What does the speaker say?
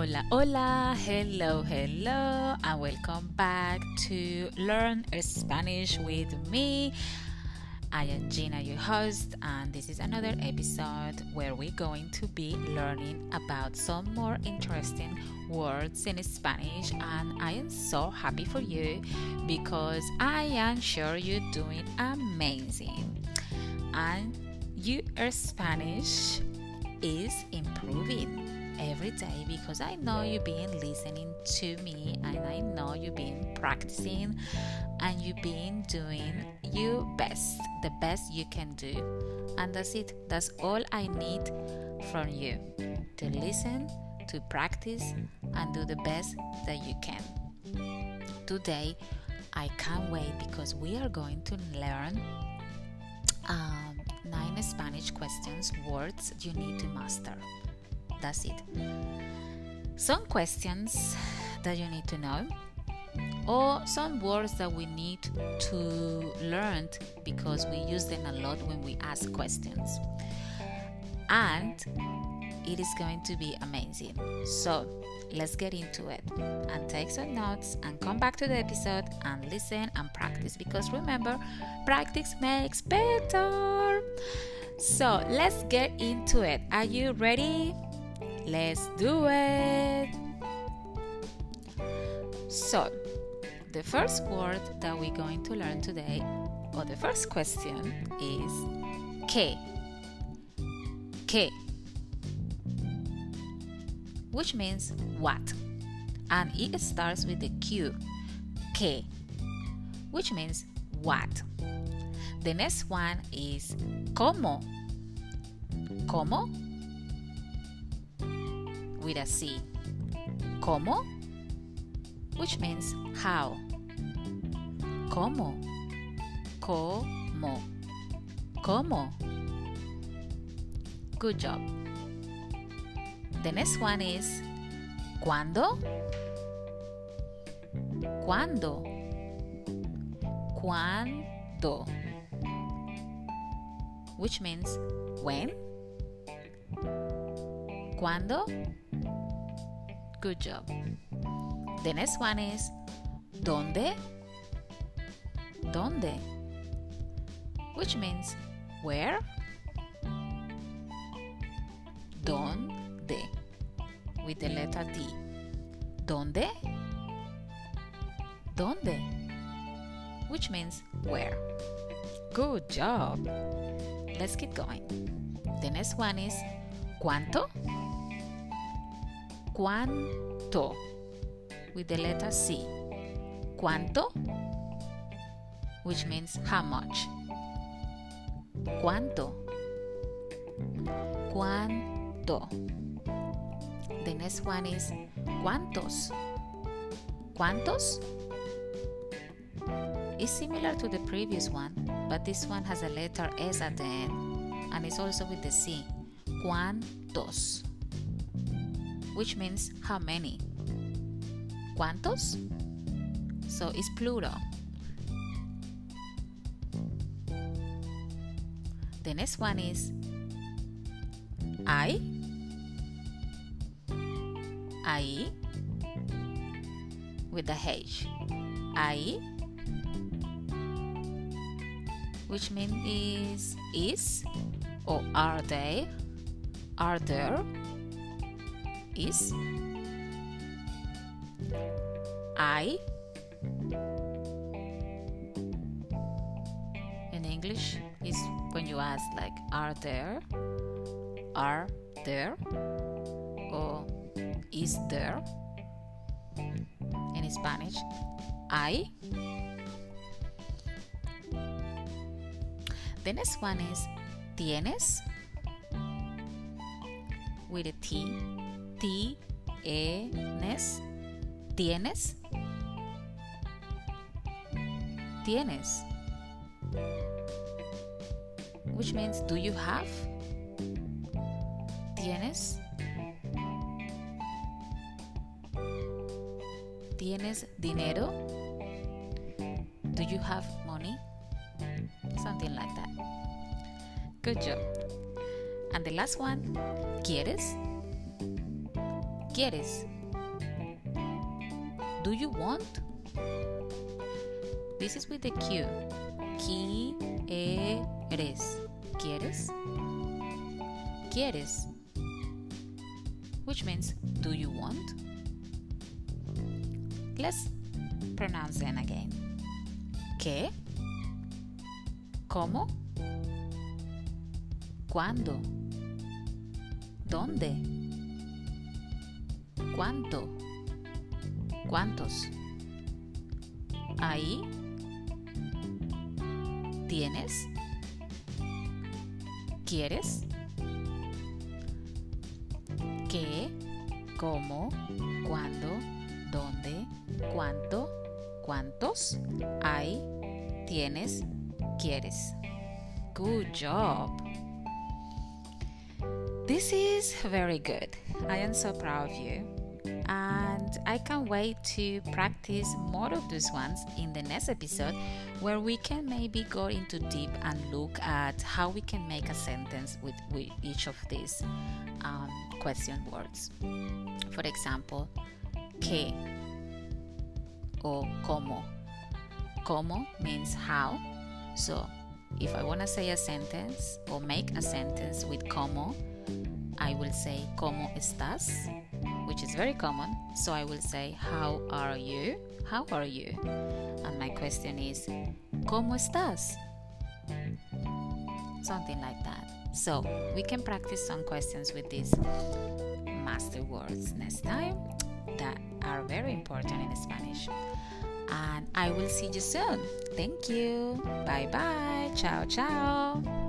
Hola, hola, hello, hello, and welcome back to Learn Spanish with me. I am Gina, your host, and this is another episode where we're going to be learning about some more interesting words in Spanish. And I am so happy for you because I am sure you're doing amazing. And your Spanish is improving every day because I know you've been listening to me and I know you've been practicing and you've been doing your best, the best you can do. And that's it. That's all I need from you to listen, to practice, and do the best that you can. Today, I can't wait because we are going to learn um, nine Spanish questions, words you need to master. That's it. Some questions that you need to know, or some words that we need to learn because we use them a lot when we ask questions. And it is going to be amazing. So let's get into it and take some notes and come back to the episode and listen and practice because remember, practice makes better. So let's get into it. Are you ready? Let's do it! So, the first word that we're going to learn today, or the first question, is que. Que. Which means what. And it starts with the Q. Que. Which means what. The next one is como. Como with a C. ¿Cómo? Which means how. ¿Cómo? ¿Cómo? ¿Cómo? Good job. The next one is ¿Cuándo? ¿Cuándo? ¿Cuándo? Which means when? ¿Cuándo? Good job. The next one is ¿Dónde? ¿Dónde? Which means where? ¿Dónde? With the letter D. ¿Dónde? ¿Dónde? Which means where. Good job. Let's keep going. The next one is ¿Cuánto? Cuánto with the letter C. ¿Cuánto? Which means how much. ¿Cuánto? ¿Cuánto? The next one is ¿cuántos? ¿Cuántos? It's similar to the previous one, but this one has a letter S at the end and it's also with the C. ¿Cuántos? Which means how many. ¿Cuántos? So it's plural. The next one is Hay. Hay with the H. Hay which means is is or are they are there is hay in English is when you ask like are there are there or is there? In Spanish hay. The next one is tienes with a T tienes, tienes, tienes, which means do you have? Tienes. Tienes dinero? Do you have money? Something like that. Good job. And the last one, ¿quieres? ¿Quieres? Do you want? This is with the Q. Quieres. ¿Quieres? ¿Quieres? Which means, do you want? Let's pronounce them again. ¿Qué? ¿Cómo? ¿Cuándo? ¿Dónde? ¿Cuánto? ¿Cuántos? ¿Ahí? ¿Tienes? ¿Quieres? ¿Qué? ¿Cómo? ¿Cuándo? ¿Dónde? ¿Cuánto? ¿Cuántos? ¿Hay? ¿Tienes? ¿Quieres? Good job! This is very good. I am so proud of you. And I can't wait to practice more of those ones in the next episode where we can maybe go into deep and look at how we can make a sentence with, with each of these um, question words. For example, que or como. Como means how. So if I want to say a sentence or make a sentence with como, I will say como estás, which is very common. So I will say how are you? How are you? And my question is ¿Cómo estás? Something like that. So we can practice some questions with these master words next time that are very important in Spanish. And I will see you soon. Thank you. Bye bye. Ciao, ciao.